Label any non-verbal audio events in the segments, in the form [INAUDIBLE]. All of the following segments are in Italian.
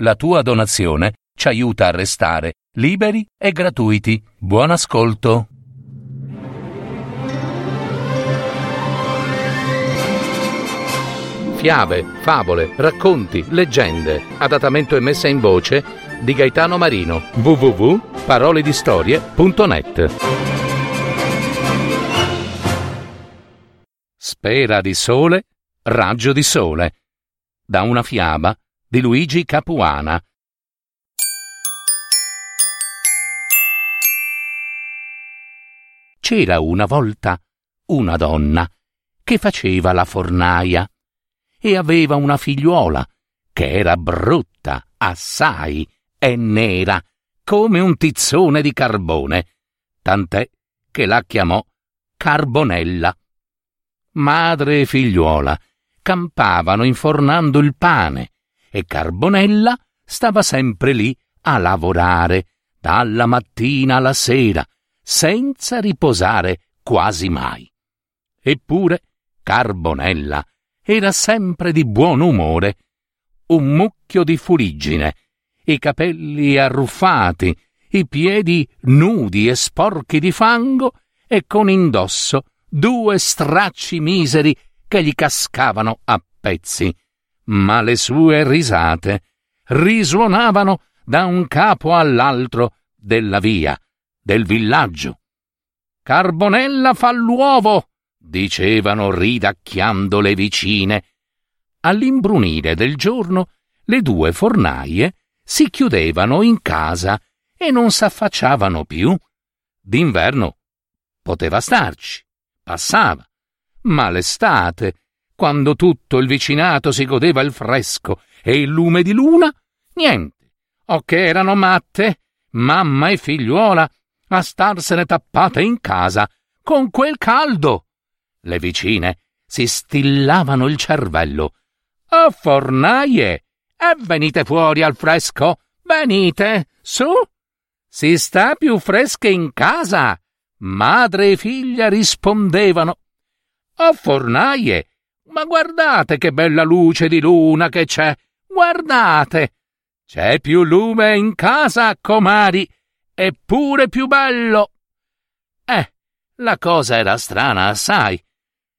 La tua donazione ci aiuta a restare liberi e gratuiti. Buon ascolto. Fiabe, favole, racconti, leggende. Adattamento e messa in voce di Gaetano Marino. www.paroledistorie.net Spera di sole, raggio di sole. Da una fiaba di Luigi Capuana. C'era una volta una donna che faceva la fornaia e aveva una figliuola che era brutta assai e nera come un tizzone di carbone, tant'è che la chiamò Carbonella. Madre e figliuola campavano infornando il pane e Carbonella stava sempre lì a lavorare dalla mattina alla sera, senza riposare quasi mai. Eppure Carbonella era sempre di buon umore, un mucchio di fuliggine, i capelli arruffati, i piedi nudi e sporchi di fango e con indosso due stracci miseri che gli cascavano a pezzi. Ma le sue risate risuonavano da un capo all'altro della via, del villaggio. Carbonella fa l'uovo, dicevano ridacchiando le vicine. All'imbrunire del giorno le due fornaie si chiudevano in casa e non s'affacciavano più. D'inverno poteva starci, passava, ma l'estate, quando tutto il vicinato si godeva il fresco e il lume di luna, niente, o che erano matte, mamma e figliuola, a starsene tappate in casa con quel caldo. Le vicine si stillavano il cervello. Oh, fornaie! E venite fuori al fresco! Venite, su! Si sta più fresche in casa! Madre e figlia rispondevano. Oh, fornaie! Ma guardate che bella luce di luna che c'è! Guardate! C'è più lume in casa, comari, eppure più bello! Eh, la cosa era strana assai.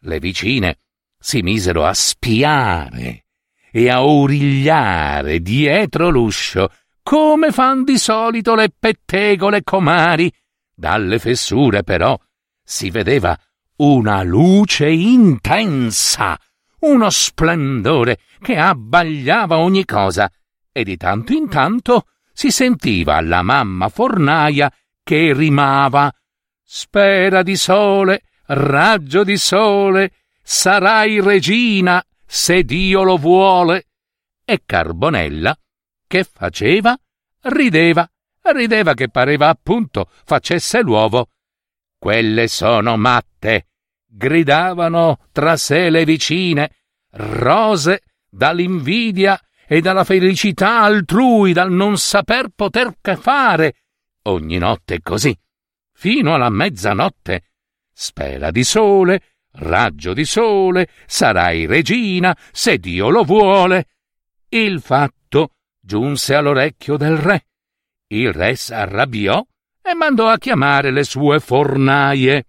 Le vicine si misero a spiare e a origliare dietro l'uscio, come fan di solito le pettegole comari. Dalle fessure, però, si vedeva una luce intensa, uno splendore che abbagliava ogni cosa, e di tanto in tanto si sentiva la mamma fornaia che rimava Spera di sole, raggio di sole, sarai regina se Dio lo vuole. E Carbonella, che faceva? Rideva, rideva che pareva appunto facesse l'uovo. Quelle sono matte, gridavano tra sé le vicine, rose dall'invidia e dalla felicità altrui, dal non saper poter che fare. Ogni notte così, fino alla mezzanotte, spera di sole, raggio di sole, sarai regina se Dio lo vuole. Il fatto giunse all'orecchio del re. Il re s'arrabbiò e mandò a chiamare le sue fornaie.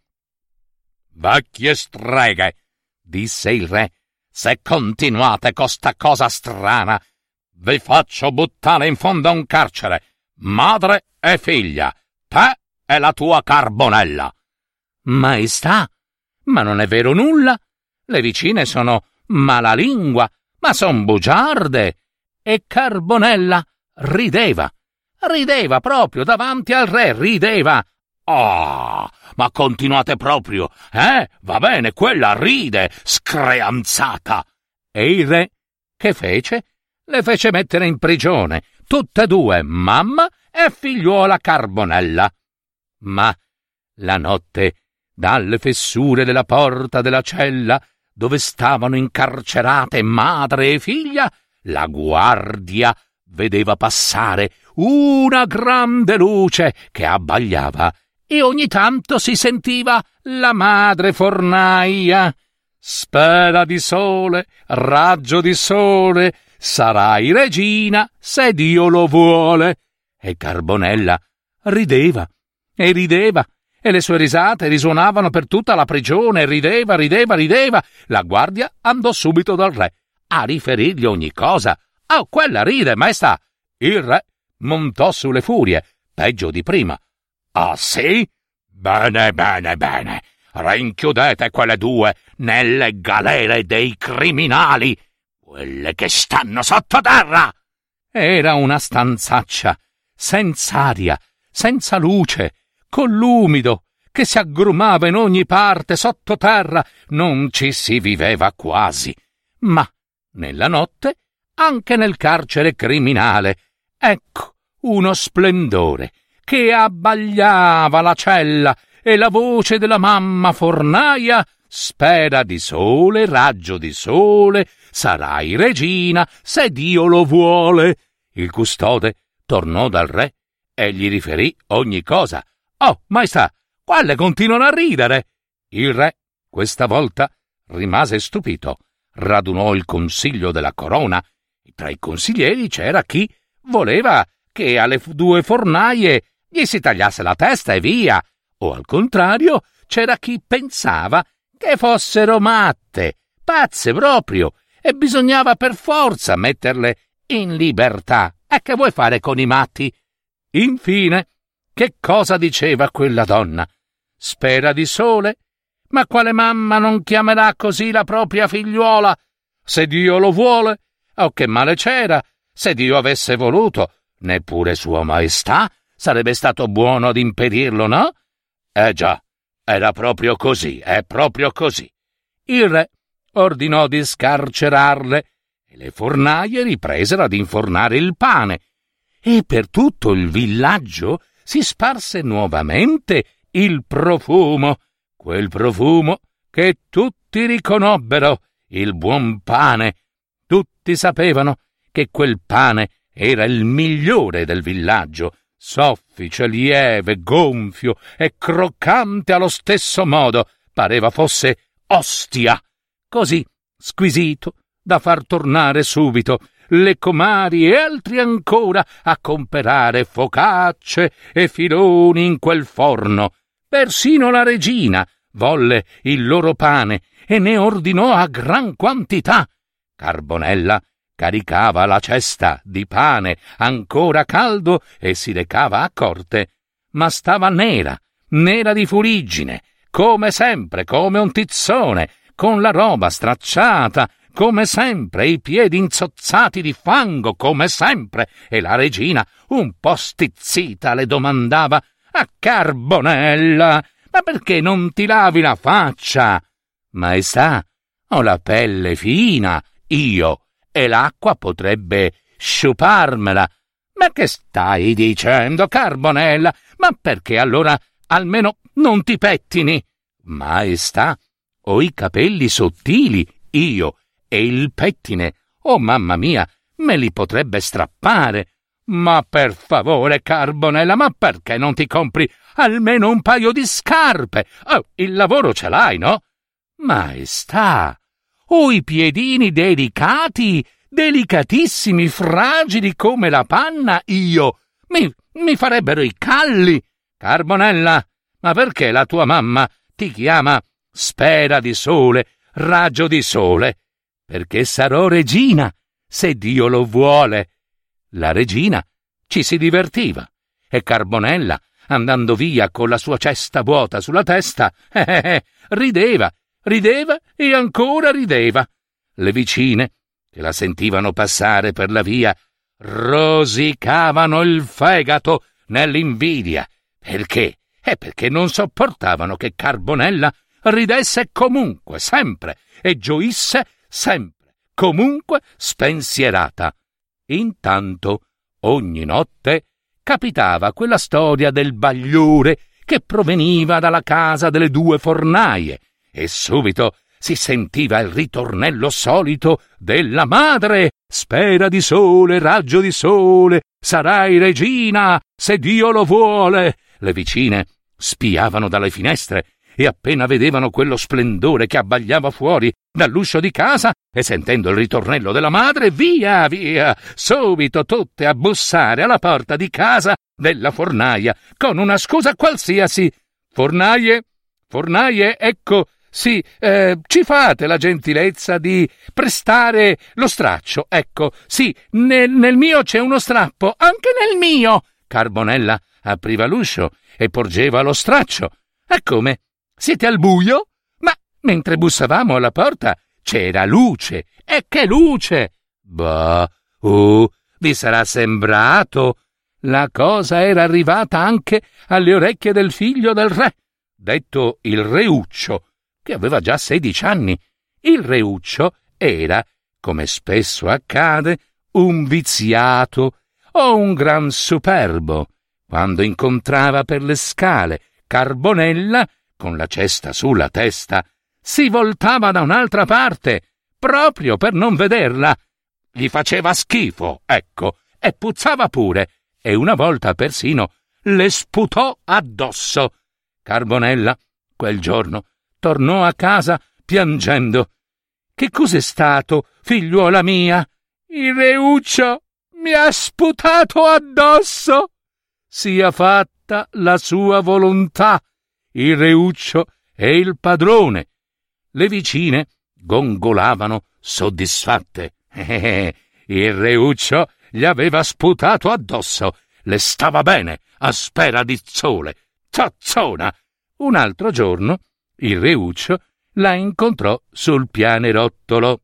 Vecchie streghe, disse il re, se continuate con sta cosa strana, vi faccio buttare in fondo a un carcere, madre e figlia, te e la tua carbonella. Maestà, ma non è vero nulla. Le vicine sono malalingua, ma son bugiarde. E Carbonella rideva, rideva proprio davanti al re, rideva. Ah, ma continuate proprio, eh? Va bene, quella ride, screanzata. E il re che fece? Le fece mettere in prigione, tutte e due, mamma e figliuola Carbonella. Ma la notte dalle fessure della porta della cella dove stavano incarcerate madre e figlia, la guardia vedeva passare una grande luce che abbagliava e ogni tanto si sentiva la madre fornaia. Spera di sole, raggio di sole, sarai regina se Dio lo vuole. E Carbonella rideva e rideva e le sue risate risuonavano per tutta la prigione, rideva, rideva, rideva. La guardia andò subito dal re a riferirgli ogni cosa. Oh, quella ride, maestà! Il re montò sulle furie, peggio di prima. Ah, sì? Bene, bene, bene. Rinchiudete quelle due nelle galere dei criminali, quelle che stanno sottoterra. Era una stanzaccia, senza aria, senza luce, con l'umido, che si aggrumava in ogni parte sottoterra, non ci si viveva quasi. Ma nella notte, anche nel carcere criminale, ecco uno splendore che abbagliava la cella e la voce della mamma fornaia spera di sole, raggio di sole, sarai regina se Dio lo vuole. Il custode tornò dal re e gli riferì ogni cosa. Oh, maestà, quale continuano a ridere? Il re, questa volta, rimase stupito, radunò il consiglio della corona. Tra i consiglieri c'era chi voleva che alle due fornaie gli si tagliasse la testa e via, o al contrario c'era chi pensava che fossero matte, pazze proprio, e bisognava per forza metterle in libertà. E che vuoi fare con i matti? Infine, che cosa diceva quella donna? Spera di sole? Ma quale mamma non chiamerà così la propria figliuola? Se Dio lo vuole? Oh, che male c'era! Se Dio avesse voluto, neppure Sua Maestà sarebbe stato buono ad impedirlo, no? Eh già, era proprio così, è proprio così. Il re ordinò di scarcerarle e le fornaie ripresero ad infornare il pane e per tutto il villaggio si sparse nuovamente il profumo, quel profumo che tutti riconobbero, il buon pane. Tutti sapevano che quel pane era il migliore del villaggio, soffice, lieve, gonfio e croccante allo stesso modo, pareva fosse ostia, così squisito da far tornare subito le comari e altri ancora a comperare focacce e filoni in quel forno. Persino la regina volle il loro pane e ne ordinò a gran quantità. Carbonella caricava la cesta di pane ancora caldo e si recava a corte, ma stava nera, nera di furigine, come sempre, come un tizzone, con la roba stracciata, come sempre, i piedi inzozzati di fango, come sempre, e la regina, un po' stizzita, le domandava a Carbonella, ma perché non ti lavi la faccia? Maestà, ho la pelle fina, io, e l'acqua potrebbe sciuparmela. Ma che stai dicendo, Carbonella? Ma perché allora almeno non ti pettini? Maestà, ho i capelli sottili, io, e il pettine, oh mamma mia, me li potrebbe strappare. Ma per favore, Carbonella, ma perché non ti compri almeno un paio di scarpe? Oh, il lavoro ce l'hai, no? Maestà, ho i piedini delicati, delicatissimi, fragili come la panna, io. Mi, mi farebbero i calli. Carbonella, ma perché la tua mamma ti chiama spera di sole, raggio di sole? Perché sarò regina, se Dio lo vuole. La regina ci si divertiva e Carbonella, andando via con la sua cesta vuota sulla testa, [LAUGHS] eh, eh, eh rideva rideva e ancora rideva. Le vicine, che la sentivano passare per la via, rosicavano il fegato nell'invidia. Perché? È perché non sopportavano che Carbonella ridesse comunque, sempre, e gioisse sempre, comunque spensierata. Intanto, ogni notte, capitava quella storia del bagliore che proveniva dalla casa delle due fornaie, e subito si sentiva il ritornello solito della madre. Spera di sole, raggio di sole, sarai regina, se Dio lo vuole. Le vicine spiavano dalle finestre e appena vedevano quello splendore che abbagliava fuori dall'uscio di casa e sentendo il ritornello della madre, via, via, subito tutte a bussare alla porta di casa della fornaia con una scusa qualsiasi. Fornaie, fornaie, ecco, sì, eh, ci fate la gentilezza di prestare lo straccio. Ecco, sì, nel, nel mio c'è uno strappo, anche nel mio. Carbonella apriva l'uscio e porgeva lo straccio. E come? Siete al buio? Ma mentre bussavamo alla porta c'era luce. E che luce! Bah, uh, vi sarà sembrato. La cosa era arrivata anche alle orecchie del figlio del re, detto il Reuccio, che aveva già sedici anni. Il Reuccio era, come spesso accade, un viziato o un gran superbo. Quando incontrava per le scale Carbonella, con la cesta sulla testa, si voltava da un'altra parte, proprio per non vederla. Gli faceva schifo, ecco, e puzzava pure, e una volta persino le sputò addosso. Carbonella, quel giorno, tornò a casa piangendo. Che cos'è stato, figliuola mia? Il reuccio mi ha sputato addosso. Sia fatta la sua volontà, il reuccio è il padrone. Le vicine gongolavano soddisfatte. [LAUGHS] Il reuccio gli aveva sputato addosso. Le stava bene, a spera di sole. Tazzona! Un altro giorno il reuccio la incontrò sul pianerottolo.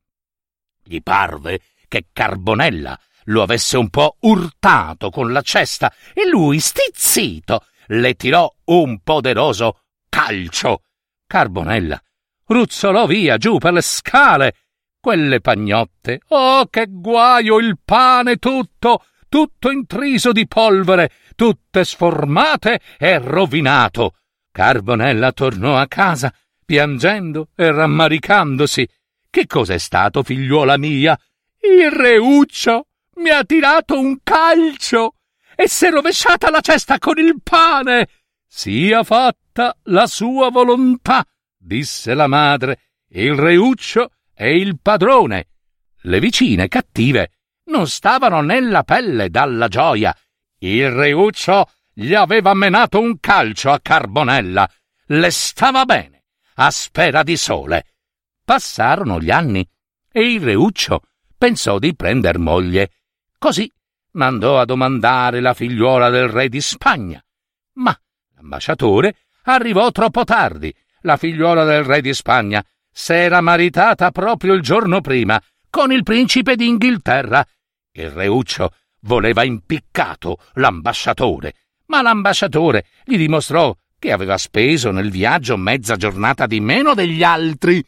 Gli parve che Carbonella lo avesse un po' urtato con la cesta e lui, stizzito, le tirò un poderoso calcio. Carbonella ruzzolò via giù per le scale. Quelle pagnotte, oh che guaio il pane tutto, tutto intriso di polvere, tutte sformate e rovinato. Carbonella tornò a casa, piangendo e rammaricandosi. Che cos'è stato, figliuola mia? Il reuccio mi ha tirato un calcio e s'è rovesciata la cesta con il pane. Sia fatta la sua volontà, disse la madre. Il reuccio è il padrone. Le vicine cattive non stavano nella pelle dalla gioia. Il reuccio gli aveva menato un calcio a Carbonella. Le stava bene, a spera di sole. Passarono gli anni e il reuccio pensò di prender moglie. Così mandò a domandare la figliuola del re di Spagna. Ma l'ambasciatore arrivò troppo tardi. La figliuola del re di Spagna s'era maritata proprio il giorno prima con il principe d'Inghilterra. Il reuccio voleva impiccato l'ambasciatore, ma l'ambasciatore gli dimostrò che aveva speso nel viaggio mezza giornata di meno degli altri.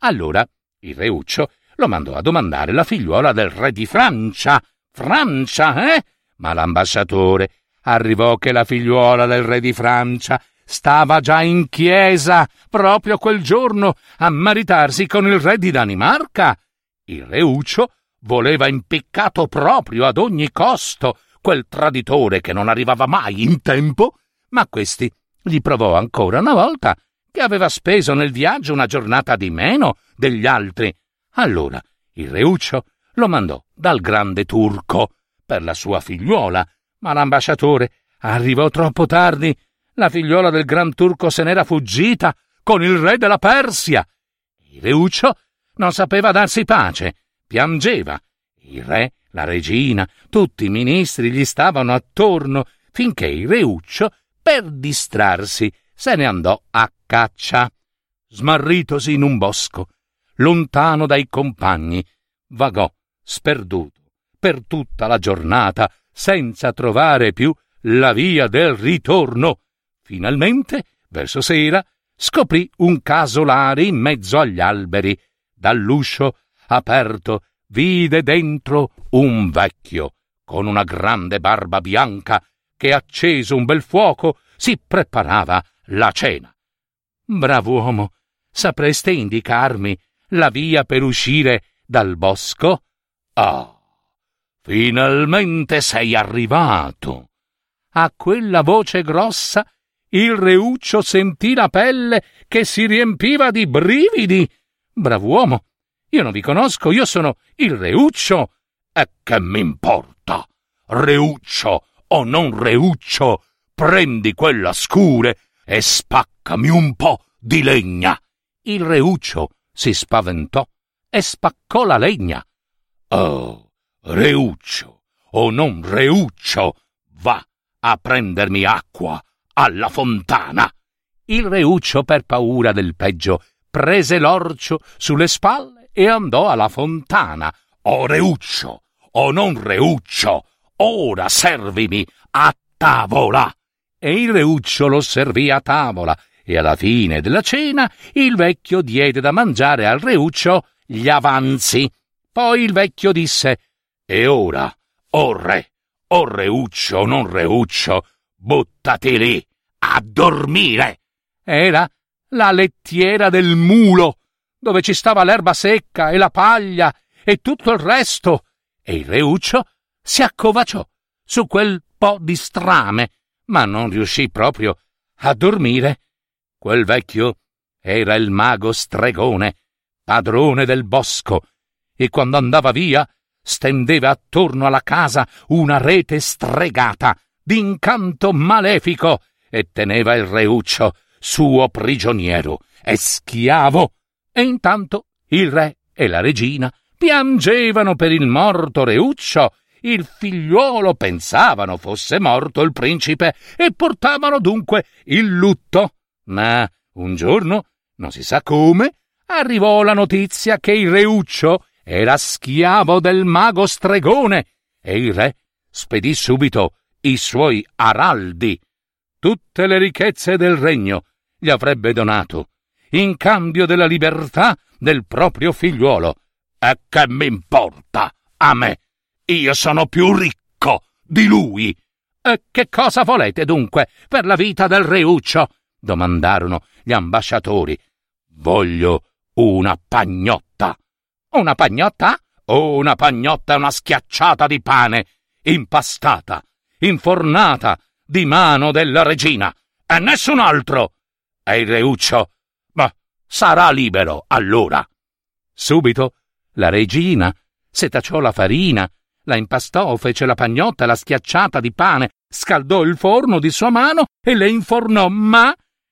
Allora il reuccio lo mandò a domandare la figliuola del re di Francia, Francia, eh? Ma l'ambasciatore arrivò che la figliuola del re di Francia stava già in chiesa proprio quel giorno a maritarsi con il re di Danimarca. Il reuccio voleva impiccato proprio ad ogni costo quel traditore che non arrivava mai in tempo, ma questi gli provò ancora una volta che aveva speso nel viaggio una giornata di meno degli altri. Allora il reuccio lo mandò dal grande turco per la sua figliuola, ma l'ambasciatore arrivò troppo tardi. La figliuola del gran turco se n'era fuggita con il re della Persia. Il reuccio non sapeva darsi pace, piangeva. Il re, la regina, tutti i ministri gli stavano attorno finché il reuccio, per distrarsi, se ne andò a caccia. Smarritosi in un bosco, lontano dai compagni, vagò sperduto per tutta la giornata, senza trovare più la via del ritorno. Finalmente, verso sera, scoprì un casolare in mezzo agli alberi. Dall'uscio aperto vide dentro un vecchio con una grande barba bianca che, acceso un bel fuoco, si preparava la cena. Bravo uomo, sapreste indicarmi la via per uscire dal bosco? Ah, finalmente sei arrivato. A quella voce grossa il reuccio sentì la pelle che si riempiva di brividi. Brav'uomo, io non vi conosco, io sono il reuccio. E che m'importa? Reuccio o non reuccio, prendi quella scure e spaccami un po' di legna. Il reuccio si spaventò e spaccò la legna. Oh, reuccio o non reuccio, va a prendermi acqua alla fontana. Il reuccio, per paura del peggio, prese l'orcio sulle spalle e andò alla fontana. O reuccio, o non reuccio, ora servimi a tavola. E il reuccio lo servì a tavola, e alla fine della cena il vecchio diede da mangiare al reuccio gli avanzi. Poi il vecchio disse: E ora, o re, o reuccio, non reuccio, buttati lì a dormire. Era la lettiera del mulo, dove ci stava l'erba secca e la paglia e tutto il resto. E il reuccio si accovacciò su quel po' di strame, ma non riuscì proprio a dormire. Quel vecchio era il mago stregone, padrone del bosco, e quando andava via stendeva attorno alla casa una rete stregata d'incanto malefico e teneva il reuccio suo prigioniero e schiavo. E intanto il re e la regina piangevano per il morto reuccio, il figliuolo pensavano fosse morto il principe e portavano dunque il lutto. Ma un giorno, non si sa come, arrivò la notizia che il reuccio era schiavo del mago stregone e il re spedì subito i suoi araldi. Tutte le ricchezze del regno gli avrebbe donato, in cambio della libertà del proprio figliuolo. E che m'importa a me? Io sono più ricco di lui. E che cosa volete dunque per la vita del reuccio? domandarono gli ambasciatori. Voglio una pagnotta. Una pagnotta? Oh, una pagnotta è una schiacciata di pane, impastata, infornata, di mano della regina, e nessun altro. E il reuccio? Sarà libero allora. Subito la regina setacciò la farina, la impastò, fece la pagnotta, la schiacciata di pane, scaldò il forno di sua mano e le infornò, ma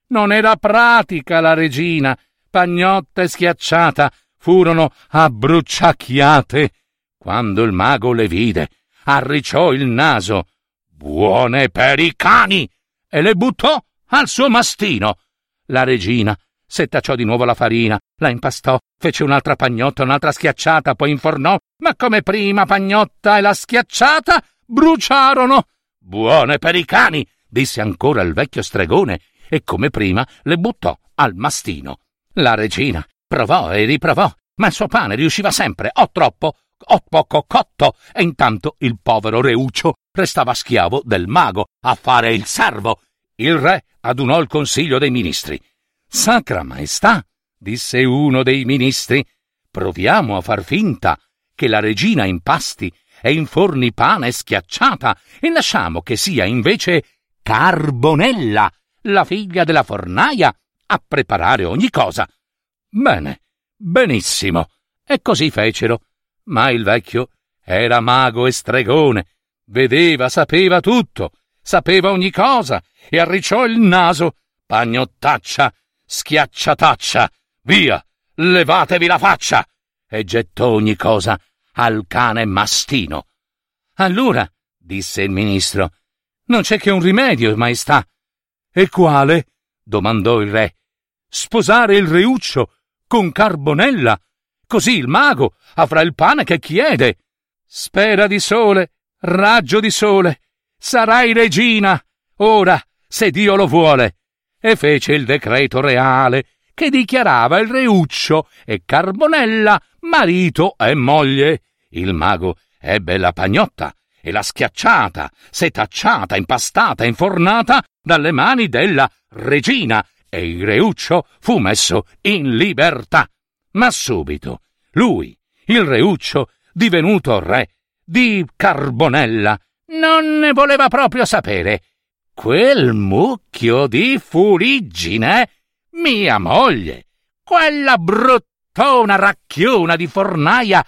non era pratica la regina. Pagnotta e schiacciata furono abbruciacchiate. Quando il mago le vide, arricciò il naso. Buone per i cani! E le buttò al suo mastino. La regina settacciò di nuovo la farina, la impastò, fece un'altra pagnotta, un'altra schiacciata, poi infornò, ma come prima pagnotta e la schiacciata bruciarono. Buone per i cani! disse ancora il vecchio stregone, e come prima le buttò al mastino. La regina provò e riprovò, ma il suo pane riusciva sempre o troppo o poco cotto, e intanto il povero Reuccio restava schiavo del mago a fare il servo. Il re adunò il consiglio dei ministri. Sacra Maestà, disse uno dei ministri, proviamo a far finta che la regina impasti e inforni pane schiacciata e lasciamo che sia invece Carbonella, la figlia della fornaia, a preparare ogni cosa. Bene, benissimo. E così fecero. Ma il vecchio era mago e stregone, vedeva, sapeva tutto, sapeva ogni cosa, e arricciò il naso, pagnottaccia, schiacciataccia, via, levatevi la faccia, e gettò ogni cosa al cane mastino. Allora, disse il ministro, non c'è che un rimedio, maestà. E quale? domandò il re. Sposare il reuccio con Carbonella. Così il mago avrà il pane che chiede. Spera di sole, raggio di sole, sarai regina, ora, se Dio lo vuole. E fece il decreto reale che dichiarava il reuccio e Carbonella marito e moglie. Il mago ebbe la pagnotta e la schiacciata, setacciata, impastata, infornata dalle mani della regina e il reuccio fu messo in libertà. Ma subito lui, il reuccio, divenuto re di Carbonella, non ne voleva proprio sapere. Quel mucchio di fuliggine, mia moglie, quella bruttona racchiona di fornaia,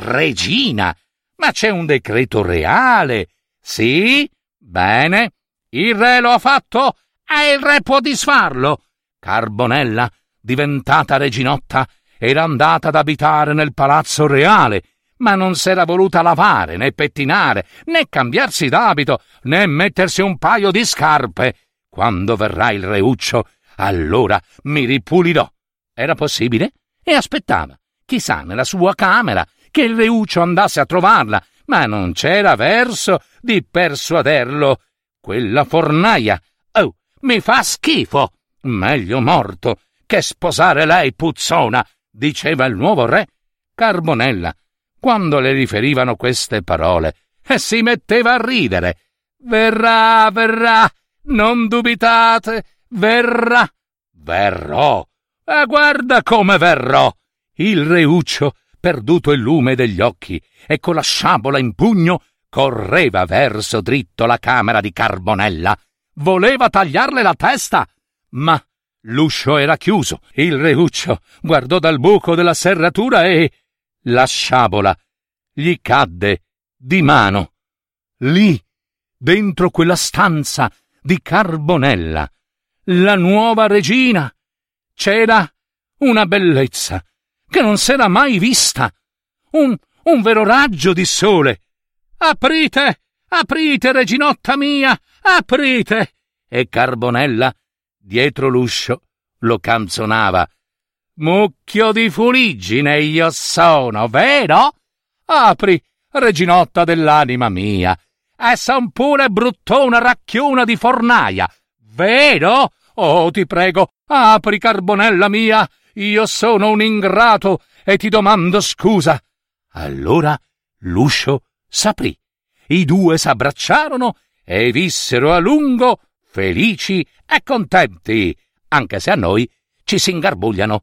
regina. Ma c'è un decreto reale. Sì? Bene. Il re lo ha fatto e il re può disfarlo. Carbonella, diventata reginotta, era andata ad abitare nel palazzo reale, ma non s'era voluta lavare, né pettinare, né cambiarsi d'abito, né mettersi un paio di scarpe. Quando verrà il reuccio, allora mi ripulirò. Era possibile? E aspettava, chissà, nella sua camera, che il reuccio andasse a trovarla, ma non c'era verso di persuaderlo. Quella fornaia. Oh, mi fa schifo. Meglio morto che sposare lei, puzzona, diceva il nuovo re. Carbonella, quando le riferivano queste parole, e si metteva a ridere. Verrà, verrà, non dubitate, verrà. Verrò. E guarda come verrò. Il reuccio, perduto il lume degli occhi e con la sciabola in pugno, correva verso dritto la camera di Carbonella. Voleva tagliarle la testa, ma l'uscio era chiuso. Il reuccio guardò dal buco della serratura e la sciabola gli cadde di mano. Lì, dentro quella stanza di Carbonella, la nuova regina, c'era una bellezza che non s'era mai vista, un, un vero raggio di sole. Aprite, aprite, reginotta mia, aprite! E Carbonella, dietro l'uscio, lo canzonava Mucchio di fuliggine io sono, vero? Apri, reginotta dell'anima mia, e son pure bruttona racchiona di fornaia, vero? Oh, ti prego, apri, carbonella mia, io sono un ingrato e ti domando scusa. Allora l'uscio s'aprì, i due s'abbracciarono e vissero a lungo felici e contenti, anche se a noi ci s'ingarbugliano